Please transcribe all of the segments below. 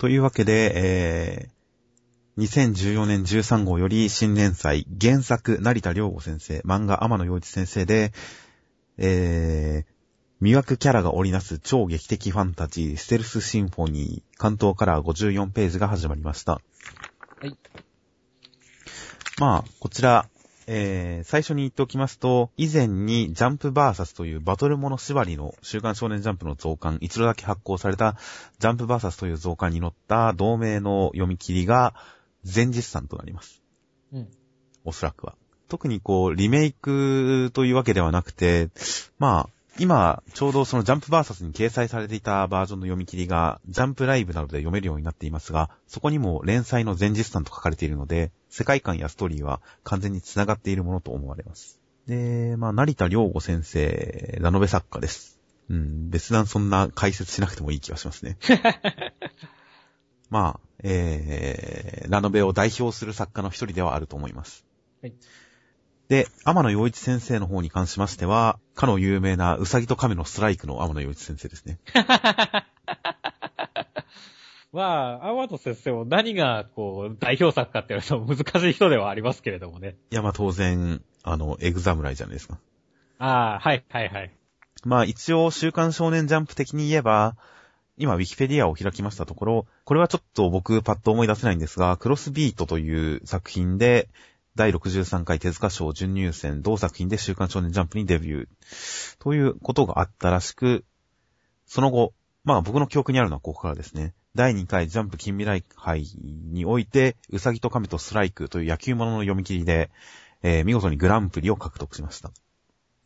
というわけで、えー、2014年13号より新連載、原作、成田良吾先生、漫画、天野洋一先生で、えー、魅惑キャラが織りなす超劇的ファンタジー、ステルスシンフォニー、関東カラー54ページが始まりました。はい。まあ、こちら、えー、最初に言っておきますと、以前にジャンプバーサスというバトルモノ縛りの週刊少年ジャンプの増刊、一度だけ発行されたジャンプバーサスという増刊に載った同名の読み切りが前日産となります。うん。おそらくは。特にこう、リメイクというわけではなくて、まあ、今、ちょうどそのジャンプバーサスに掲載されていたバージョンの読み切りが、ジャンプライブなどで読めるようになっていますが、そこにも連載の前日産と書かれているので、世界観やストーリーは完全に繋がっているものと思われます。で、まあ、成田良吾先生、ラノベ作家です。うん、別段そんな解説しなくてもいい気がしますね。まあ、えー、ラノベを代表する作家の一人ではあると思います。はい。で、天野洋一先生の方に関しましては、かの有名なうさぎと亀のストライクの天野洋一先生ですね。まあ、天野先生も何が、こう、代表作かって言われると難しい人ではありますけれどもね。いや、まあ当然、あの、エグザムライじゃないですか。ああ、はい、はい、はい。まあ一応、週刊少年ジャンプ的に言えば、今、ウィキペディアを開きましたところ、これはちょっと僕パッと思い出せないんですが、クロスビートという作品で、第63回手塚賞準入選同作品で週刊少年ジャンプにデビュー。ということがあったらしく、その後、まあ僕の記憶にあるのはここからですね。第2回ジャンプ近未来杯において、うさぎと亀とストライクという野球物のの読み切りで、えー、見事にグランプリを獲得しました。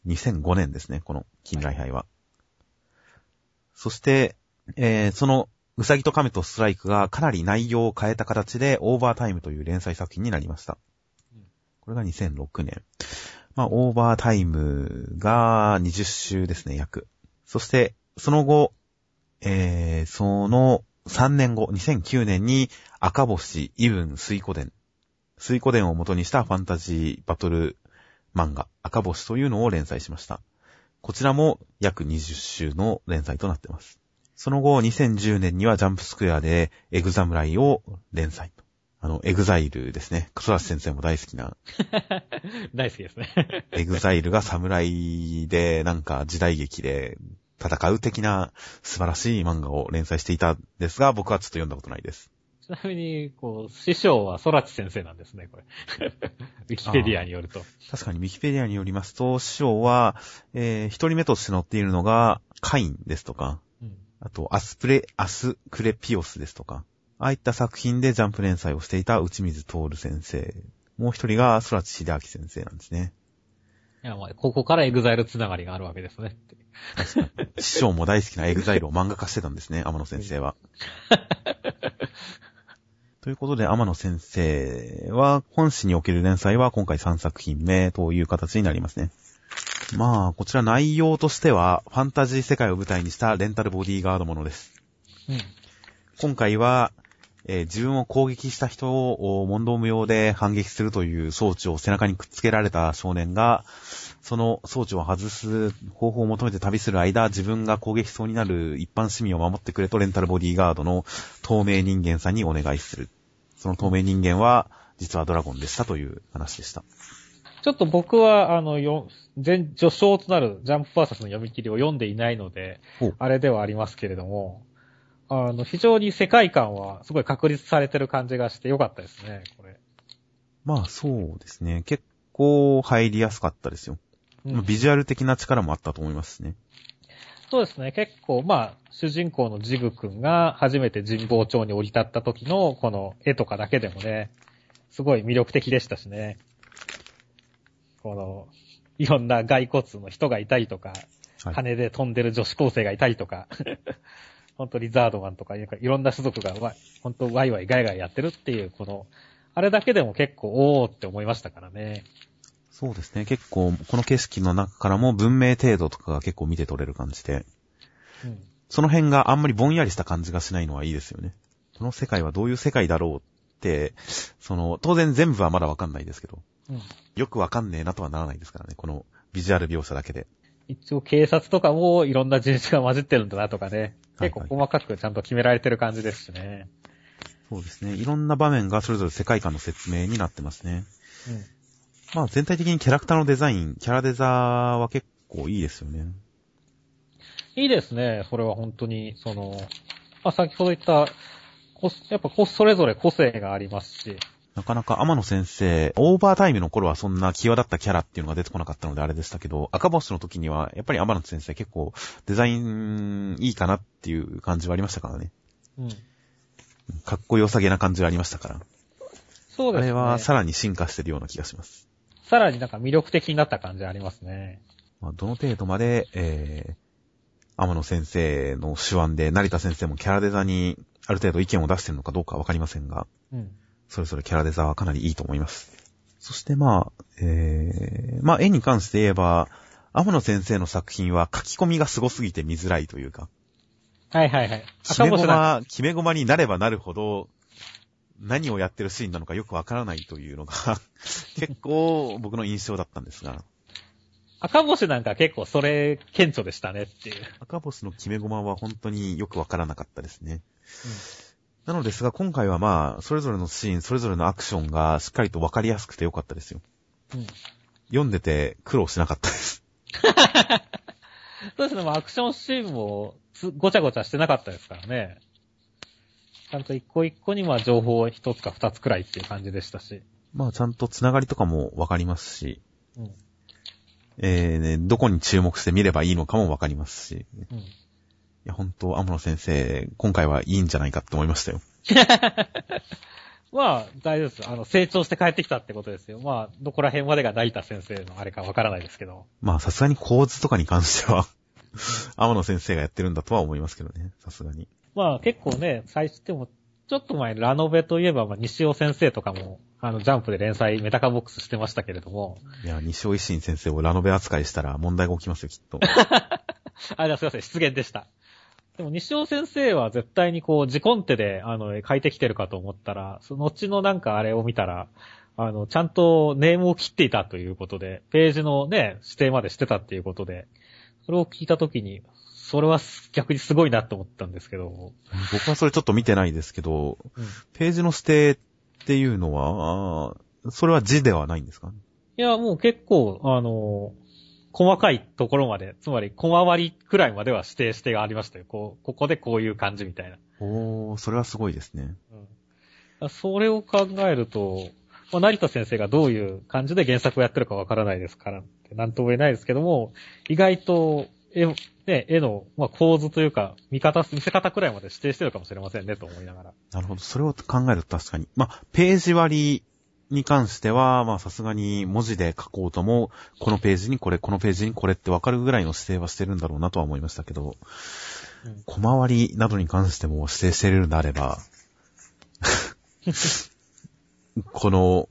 2005年ですね、この近未来杯は。そして、えー、そのうさぎと亀とストライクがかなり内容を変えた形でオーバータイムという連載作品になりました。これが2006年。まあ、オーバータイムが20週ですね、約。そして、その後、えー、その3年後、2009年に赤星、異聞、水滸伝。水滸伝を元にしたファンタジーバトル漫画、赤星というのを連載しました。こちらも約20週の連載となっています。その後、2010年にはジャンプスクエアでエグザムライを連載。あの、 EXILE ですね。クソラス先生も大好きな。大好きですね。エグザイルが侍で、なんか時代劇で戦う的な素晴らしい漫画を連載していたんですが、僕はちょっと読んだことないです。ちなみに、こう、師匠は空知先生なんですね、これ。ウィキペディアによると。確かにウィキペディアによりますと、師匠は、えー、一人目として載っているのが、カインですとか、うん、あと、アスプレ、アスクレピオスですとか、ああいった作品でジャンプ連載をしていた内水徹先生。もう一人が空知秀明先生なんですね。いや、まあ、ここから EXILE つながりがあるわけですね。師匠も大好きな EXILE を漫画化してたんですね、天野先生は。ということで、天野先生は、本誌における連載は今回3作品目という形になりますね。まあ、こちら内容としては、ファンタジー世界を舞台にしたレンタルボディーガードものです。うん、今回は、えー、自分を攻撃した人を問答無用で反撃するという装置を背中にくっつけられた少年が、その装置を外す方法を求めて旅する間、自分が攻撃そうになる一般市民を守ってくれとレンタルボディーガードの透明人間さんにお願いする。その透明人間は、実はドラゴンでしたという話でした。ちょっと僕は、あの、よ、全、序章となるジャンプファーサスの読み切りを読んでいないので、あれではありますけれども、あの、非常に世界観はすごい確立されてる感じがしてよかったですね、これ。まあそうですね。結構入りやすかったですよ。うん、ビジュアル的な力もあったと思いますね。そうですね。結構、まあ、主人公のジグ君が初めて神保町に降り立った時のこの絵とかだけでもね、すごい魅力的でしたしね。この、いろんな骸骨の人がいたりとか、はい、羽で飛んでる女子高生がいたりとか、本当リザードマンとか、いろんな種族がわ、本当ワイワイガイガイやってるっていう、この、あれだけでも結構、おーって思いましたからね。そうですね。結構、この景色の中からも文明程度とかが結構見て取れる感じで。うん。その辺があんまりぼんやりした感じがしないのはいいですよね。この世界はどういう世界だろうって、その、当然全部はまだわかんないですけど。うん。よくわかんねえなとはならないですからね。このビジュアル描写だけで。一応警察とかもいろんな人種が混じってるんだなとかね。結構細かくちゃんと決められてる感じですしね。そうですね。いろんな場面がそれぞれ世界観の説明になってますね。うん。まあ全体的にキャラクターのデザイン、キャラデザは結構いいですよね。いいですね。それは本当に、その、まあ、先ほど言った、こやっぱこそれぞれ個性がありますし、なかなか天野先生、オーバータイムの頃はそんな際立ったキャラっていうのが出てこなかったのであれでしたけど、赤星の時にはやっぱり天野先生結構デザインいいかなっていう感じはありましたからね。うん。かっこよさげな感じがありましたから。そうですね。あれはさらに進化してるような気がします。さらになんか魅力的になった感じありますね。まあ、どの程度まで、えー、天野先生の手腕で成田先生もキャラデザにある程度意見を出してるのかどうかわかりませんが、うん。それぞれキャラデザはかなりいいと思います。そしてまあ、えー、まあ絵に関して言えば、天野先生の作品は書き込みが凄すぎて見づらいというか、はいはいはい。決め赤星なんか、駒、決め駒になればなるほど、何をやってるシーンなのかよくわからないというのが、結構僕の印象だったんですが、赤星なんか結構それ顕著でしたねっていう。赤星の決め駒は本当によくわからなかったですね。なのですが、今回はまあ、それぞれのシーン、それぞれのアクションがしっかりとわかりやすくてよかったですよ。うん。うん。読んでて苦労しなかったです。そうですね、まあアクションシーンもつごちゃごちゃしてなかったですからね。ちゃんと一個一個にまあ情報を一つか二つくらいっていう感じでしたし。まあ、ちゃんとつながりとかもわかりますし、うん。えーね、どこに注目して見ればいいのかもわかりますし、いうん。や、本当天野先生、今回はいいんじゃないかって思いましたよ。まあ、大丈夫です。あの、成長して帰ってきたってことですよ。まあ、どこら辺までが成田先生のあれかわからないですけど。まあ、さすがに構図とかに関しては、天野先生がやってるんだとは思いますけどね、さすがに。まあ、結構ね、最初でも、ちょっと前、ラノベといえば、まあ、西尾先生とかも、あの、ジャンプで連載、メタカボックスしてましたけれども。いや、西尾維新先生をラノベ扱いしたら問題が起きますよ、きっと。あ、じゃあすいません、失言でした。でも西尾先生は絶対にこう、自コンテで、あの、書いてきてるかと思ったら、その後のなんかあれを見たら、あの、ちゃんとネームを切っていたということで、ページのね、指定までしてたっていうことで、それを聞いたときに、それは逆にすごいなと思ったんですけど、僕はそれちょっと見てないですけど、うん。ページの指定っていうのは、それは字ではないんですか？いや、もう結構、あの、細かいところまで、つまり、小回りくらいまでは指定してありましたよ。こう、ここでこういう感じみたいな。おー、それはすごいですね。うん。それを考えると、まあ、成田先生がどういう感じで原作をやってるかわからないですから、なんとも言えないですけども、意外と、絵、ね、絵の、まあ、構図というか、見方、見せ方くらいまで指定してるかもしれませんね、と思いながら。なるほど。それを考えると確かに。まあ、ページ割りに関しては、まあ、さすがに文字で書こうとも、このページにこれ、このページにこれってわかるぐらいの指定はしてるんだろうなとは思いましたけど、うん小回りなどに関しても指定してるのであれば、この、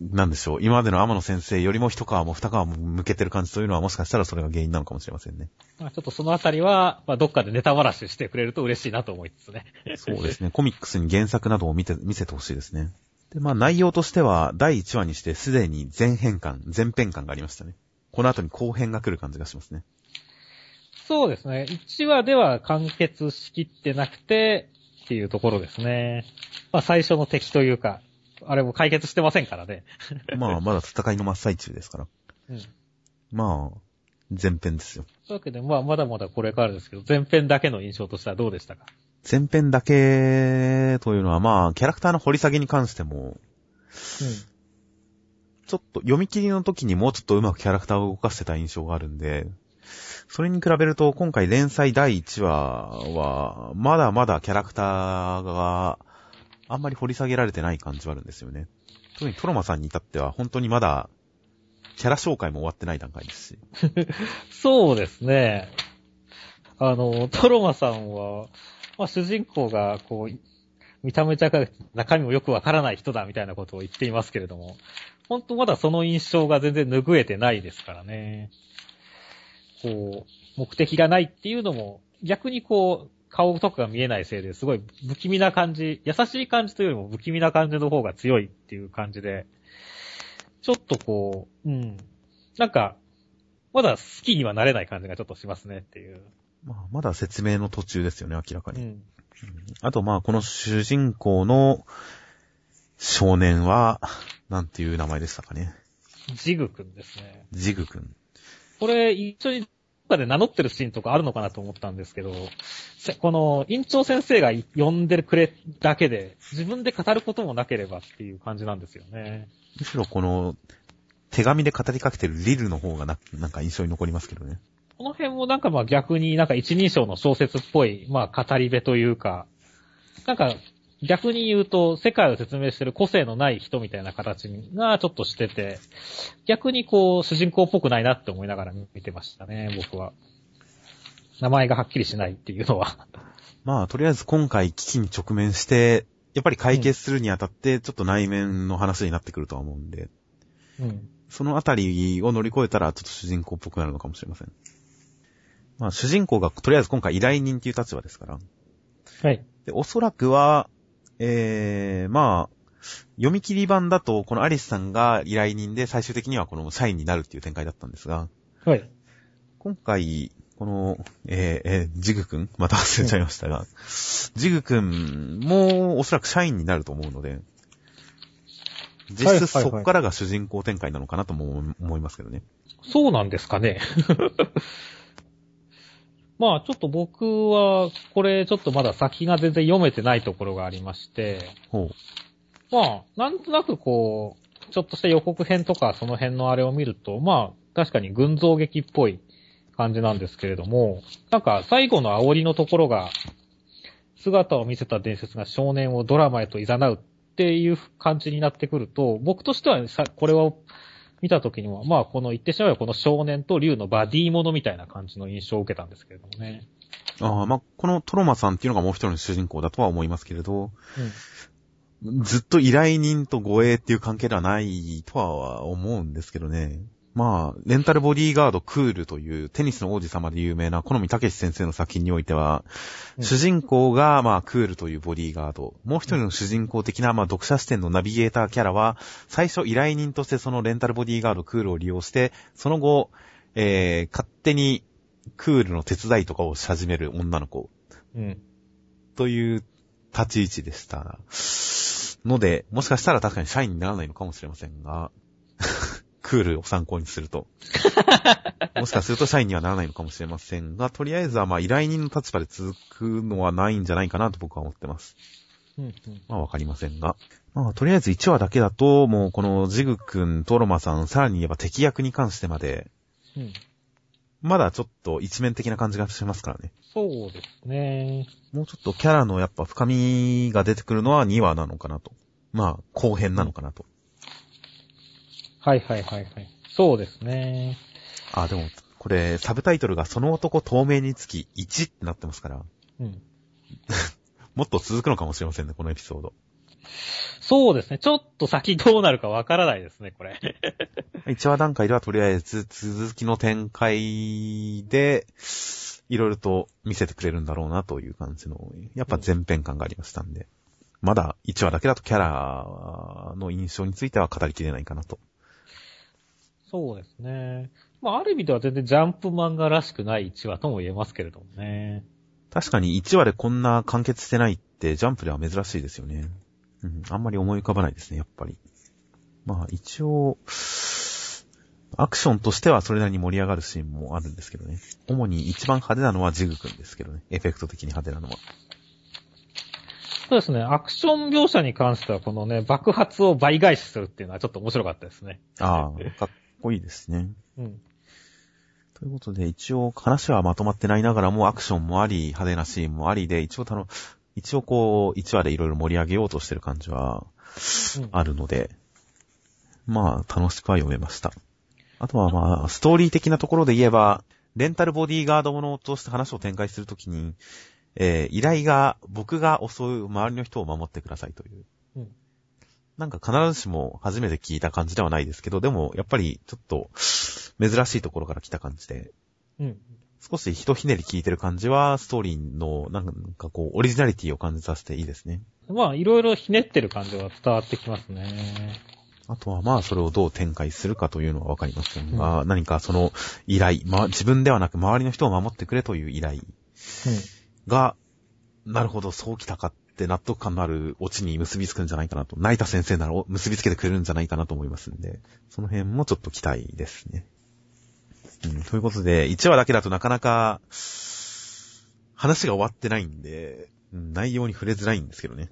なんでしょう、今までの天野先生よりも一皮も二皮も向けてる感じというのはもしかしたらそれが原因なのかもしれませんね。まあ、ちょっとそのあたりは、まあ、どっかでネタばらししてくれると嬉しいなと思いつつね。そうですね。コミックスに原作などを見て、見せてほしいですね。で、まあ内容としては、第1話にしてすでに前編感、前編感がありましたね。この後に後編が来る感じがしますね。そうですね。1話では完結しきってなくて、っていうところですね。まあ最初の敵というか、あれも解決してませんからね。まあ、まだ戦いの真っ最中ですから。うん。まあ、前編ですよ。というわけで、まあまだまだこれからですけど、前編だけの印象としてはどうでしたか？前編だけというのは、まあ、キャラクターの掘り下げに関しても、ちょっと読み切りの時にもうちょっとうまくキャラクターを動かしてた印象があるんで、それに比べると今回連載第1話は、まだまだキャラクターがあんまり掘り下げられてない感じはあるんですよね。特にトロマさんに至っては本当にまだキャラ紹介も終わってない段階ですし。そうですね。あの、トロマさんは、まあ主人公が、こう、見た目高くて中身もよくわからない人だみたいなことを言っていますけれども、本当まだその印象が全然拭えてないですからね。こう、目的がないっていうのも、逆にこう、顔とかが見えないせいですごい不気味な感じ、優しい感じというよりも不気味な感じの方が強いっていう感じで、ちょっとこう、うん。なんか、まだ好きにはなれない感じがちょっとしますねっていう。まあ、まだ説明の途中ですよね、明らかに。うん。あと、まあ、この主人公の少年は、なんていう名前でしたかね。ジグくんですね。ジグくん。これ、一緒に、どっかで名乗ってるシーンとかあるのかなと思ったんですけど、せこの、院長先生が呼んでくれだけで、自分で語ることもなければっていう感じなんですよね。むしろこの、手紙で語りかけてるリルの方がな、なんか印象に残りますけどね。この辺もなんかまあ逆になんか一人称の小説っぽい、まあ語り部というか、なんか逆に言うと世界を説明してる個性のない人みたいな形がちょっとしてて、逆にこう主人公っぽくないなって思いながら見てましたね、僕は。名前がはっきりしないっていうのは。まあ、とりあえず今回危機に直面して、やっぱり解決するにあたって、ちょっと内面の話になってくるとは思うんで、うん。そのあたりを乗り越えたら、ちょっと主人公っぽくなるのかもしれません。まあ、主人公がとりあえず今回依頼人っていう立場ですから。はい。で、おそらくは、えー、まあ、読み切り版だと、このアリスさんが依頼人で最終的にはこの社員になるっていう展開だったんですが、はい。今回、この、えー、えージグくんまた忘れちゃいましたが、ジグくんもおそらく社員になると思うので、実質そっからが主人公展開なのかなとも思いますけどね。そうなんですかね。まあちょっと僕は、これちょっとまだ先が全然読めてないところがありまして、ほう。まあ、なんとなくこう、ちょっとした予告編とかその辺のあれを見ると、まあ、確かに群像劇っぽい感じなんですけれども、なんか最後の煽りのところが、姿を見せた伝説が少年をドラマへと誘うっていう感じになってくると、僕としてはさ、これを見た時には、まあ、この言ってしまえばこの少年と竜のバディものみたいな感じの印象を受けたんですけれどもね。ああ、まあ、このトロマさんっていうのがもう一人の主人公だとは思いますけれど、ずっと依頼人と護衛っていう関係ではないとは思うんですけどね。まあ、レンタルボディーガードクールというテニスの王子様で有名な好みたけし先生の作品においては、うん主人公がまあクールというボディーガード、もう一人の主人公的なまあ読者視点のナビゲーターキャラは、最初依頼人としてそのレンタルボディーガードクールを利用して、その後、えー、勝手にクールの手伝いとかをし始める女の子うん。という立ち位置でした。ので、もしかしたら確かに社員にならないのかもしれませんが、クールを参考にすると。もしかすると社員にはならないのかもしれませんが、とりあえずはまあ依頼人の立場で続くのはないんじゃないかなと僕は思ってます。うん。うん。まあわかりませんが。まあとりあえず1話だけだと、もうこのジグ君、トロマさん、さらに言えば敵役に関してまで、うん。まだちょっと一面的な感じがしますからね。そうですね。もうちょっとキャラのやっぱ深みが出てくるのは2話なのかなと。まあ、後編なのかなと。はいはいはいはい。そうですね。あ、でも、これ、サブタイトルがその男透明につき1ってなってますから、うん。もっと続くのかもしれませんね、このエピソード。そうですね。ちょっと先どうなるかわからないですね、これ。1話段階ではとりあえず続きの展開で、いろいろと見せてくれるんだろうなという感じの、やっぱ前編感がありましたんで、まだ1話だけだとキャラの印象については語りきれないかなと。そうですね。まあ、ある意味では全然ジャンプ漫画らしくない1話とも言えますけれどもね。確かに1話でこんな完結してないってジャンプでは珍しいですよね。うん、あんまり思い浮かばないですね、やっぱり。まあ一応、アクションとしてはそれなりに盛り上がるシーンもあるんですけどね。主に一番派手なのはジグくんですけどね。エフェクト的に派手なのは。そうですね。アクション描写に関してはこのね、爆発を倍返しするっていうのはちょっと面白かったですね。ああ、かっこいいですね。うん。ということで、一応話はまとまってないながらもアクションもあり、派手なシーンもありで、一応たの、一応こう、1話でいろいろ盛り上げようとしてる感じはうんあるので、まあ、楽しくは読めました。あとはまあ、ストーリー的なところで言えば、レンタルボディーガードものとして話を展開するときに、えー依頼が僕が襲う周りの人を守ってくださいという。うんなんか必ずしも初めて聞いた感じではないですけど、でもやっぱりちょっと珍しいところから来た感じで、うん。少しひとひねり聞いてる感じは、ストーリーのなんかこう、オリジナリティを感じさせていいですね。まあ、いろいろひねってる感じは伝わってきますね。あとはまあそれをどう展開するかというのはわかりませんが、何かその依頼、ま、自分ではなく周りの人を守ってくれという依頼が、なるほど、そうきたかって納得感のあるオチに結びつくんじゃないかなと、泣いた先生なら結びつけてくれるんじゃないかなと思いますんで、その辺もちょっと期待ですね。うん、ということで、1話だけだとなかなか、話が終わってないんで、内容に触れづらいんですけどね。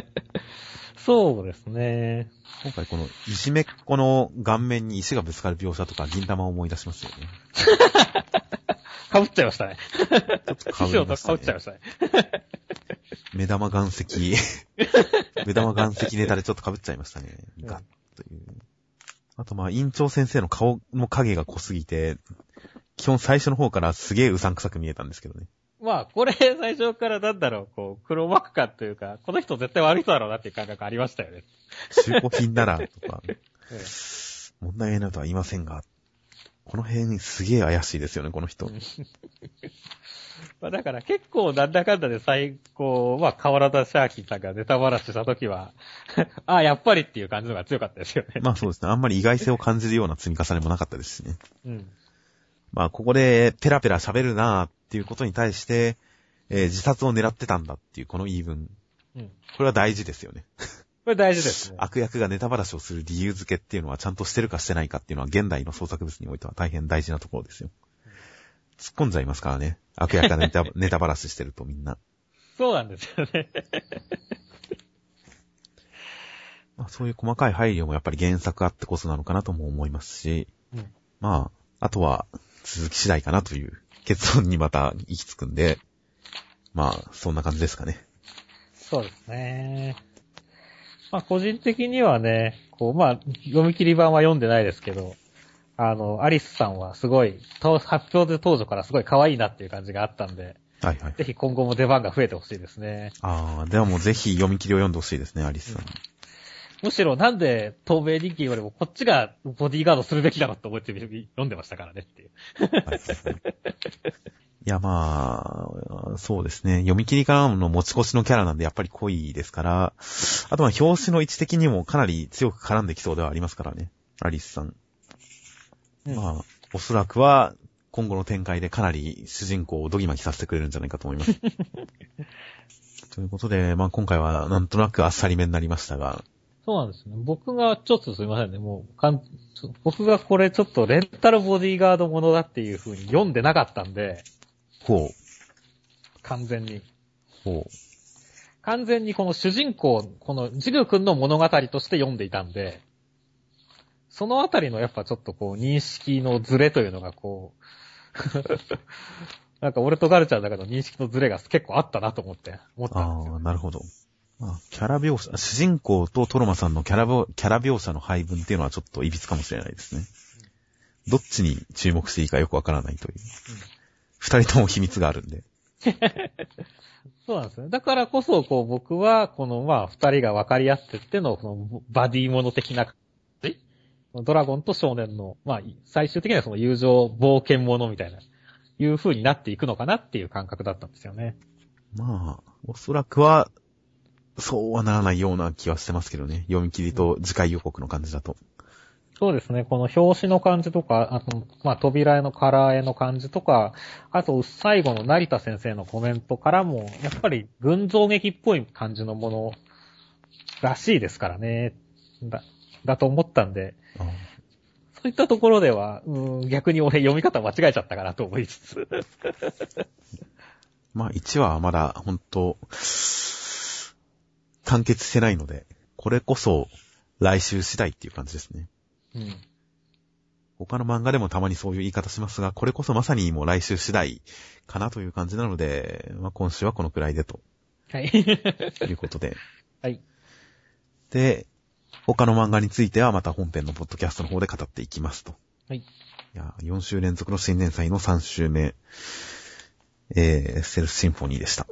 そうですね。今回この、いじめっ子の顔面に石がぶつかる描写とか銀玉を思い出しますよね。かぶっちゃいましたね。ちょっと。かぶっちゃいましたね。目玉岩石、目玉岩石ネタでちょっとかぶっちゃいましたね。ガッという。あとまあ、院長先生の顔の影が濃すぎて、基本最初の方からすげえうさんくさく見えたんですけどね。まあ、これ最初からなんだろう、こう、黒幕感というか、この人絶対悪い人だろうなっていう感覚ありましたよね。中古品なら、とか、問題ないとは言いませんが、この辺すげえ怪しいですよね、この人。まあだから結構なんだかんだで最高、まあ河原田シャーキーさんがネタバラシした時は ああ、やっぱりっていう感じのが強かったですよね。まあそうですね。あんまり意外性を感じるような積み重ねもなかったですしね。うん。まあここでペラペラ喋るなーっていうことに対して、えー、自殺を狙ってたんだっていうこの言い分。うん。これは大事ですよね。これ大事ですね。悪役がネタバラシをする理由付けっていうのはちゃんとしてるかしてないかっていうのは現代の創作物においては大変大事なところですよ。突っ込んじゃいますからね。悪役がネタ ネタバラシしてるとみんな。そうなんですよね。まあ、そういう細かい配慮もやっぱり原作あってこそなのかなとも思いますし、うん、まあ、あとは続き次第かなという結論にまた行き着くんで、まあ、そんな感じですかね。そうですね。まあ、個人的にはね、こう、まあ、読み切り版は読んでないですけど、あの、アリスさんはすごい、発表で当初からすごい可愛いなっていう感じがあったんで、はいはい。ぜひ今後も出番が増えてほしいですね。ああ、ではもうぜひ読み切りを読んでほしいですね、アリスさん。うん、むしろなんで透明人気よりもこっちがボディーガードするべきだろって思って読んでましたからねっていう。はいいや、まあ、そうですね。読み切りからの持ち越しのキャラなんでやっぱり濃いですから、あとは表紙の位置的にもかなり強く絡んできそうではありますからね。アリスさん。うん、まあ、おそらくは今後の展開でかなり主人公をドギマギさせてくれるんじゃないかと思います。ということで、まあ今回はなんとなくあっさりめになりましたが。そうなんですね。僕がちょっとすいませんね。もうかん、僕がこれちょっとレンタルボディーガードものだっていう風に読んでなかったんで、ほう。完全に。ほう。完全にこの主人公、このジグ君の物語として読んでいたんで、そのあたりのやっぱちょっとこう認識のズレというのがこう なんか俺とガルちゃんだけど認識のズレが結構あったなと思って、思ったんですよ。ああ、なるほど。まあ、キャラ描写、主人公とトロマさんのキャラキャラ描写の配分っていうのはちょっと歪かもしれないですね。どっちに注目していいかよくわからないという。うん二人とも秘密があるんで。そうなんですね。だからこそ、こう、僕は、この、まあ、二人が分かり合ってっての、その、バディモノ的なドラゴンと少年の、まあ、最終的にはその友情冒険者みたいな、いう風になっていくのかなっていう感覚だったんですよね。まあ、おそらくは、そうはならないような気はしてますけどね。読み切りと次回予告の感じだと。そうですね。この表紙の感じとか、あと、まあ、扉絵のカラー絵の感じとか、あと、最後の成田先生のコメントからも、やっぱり群像劇っぽい感じのものらしいですからね。だ、だと思ったんで、そういったところでは、うん、逆に俺読み方間違えちゃったかなと思いつつ。まあ、1話はまだ、本当完結してないので、これこそ来週次第っていう感じですね。うん。他の漫画でもたまにそういう言い方しますが、これこそまさにもう来週次第かなという感じなので、まあ、今週はこのくらいでと。はい。ということで。はい。で、他の漫画についてはまた本編のポッドキャストの方で語っていきますと。はい。いや、4週連続の新年祭の3週目、えー、セルフシンフォニーでした。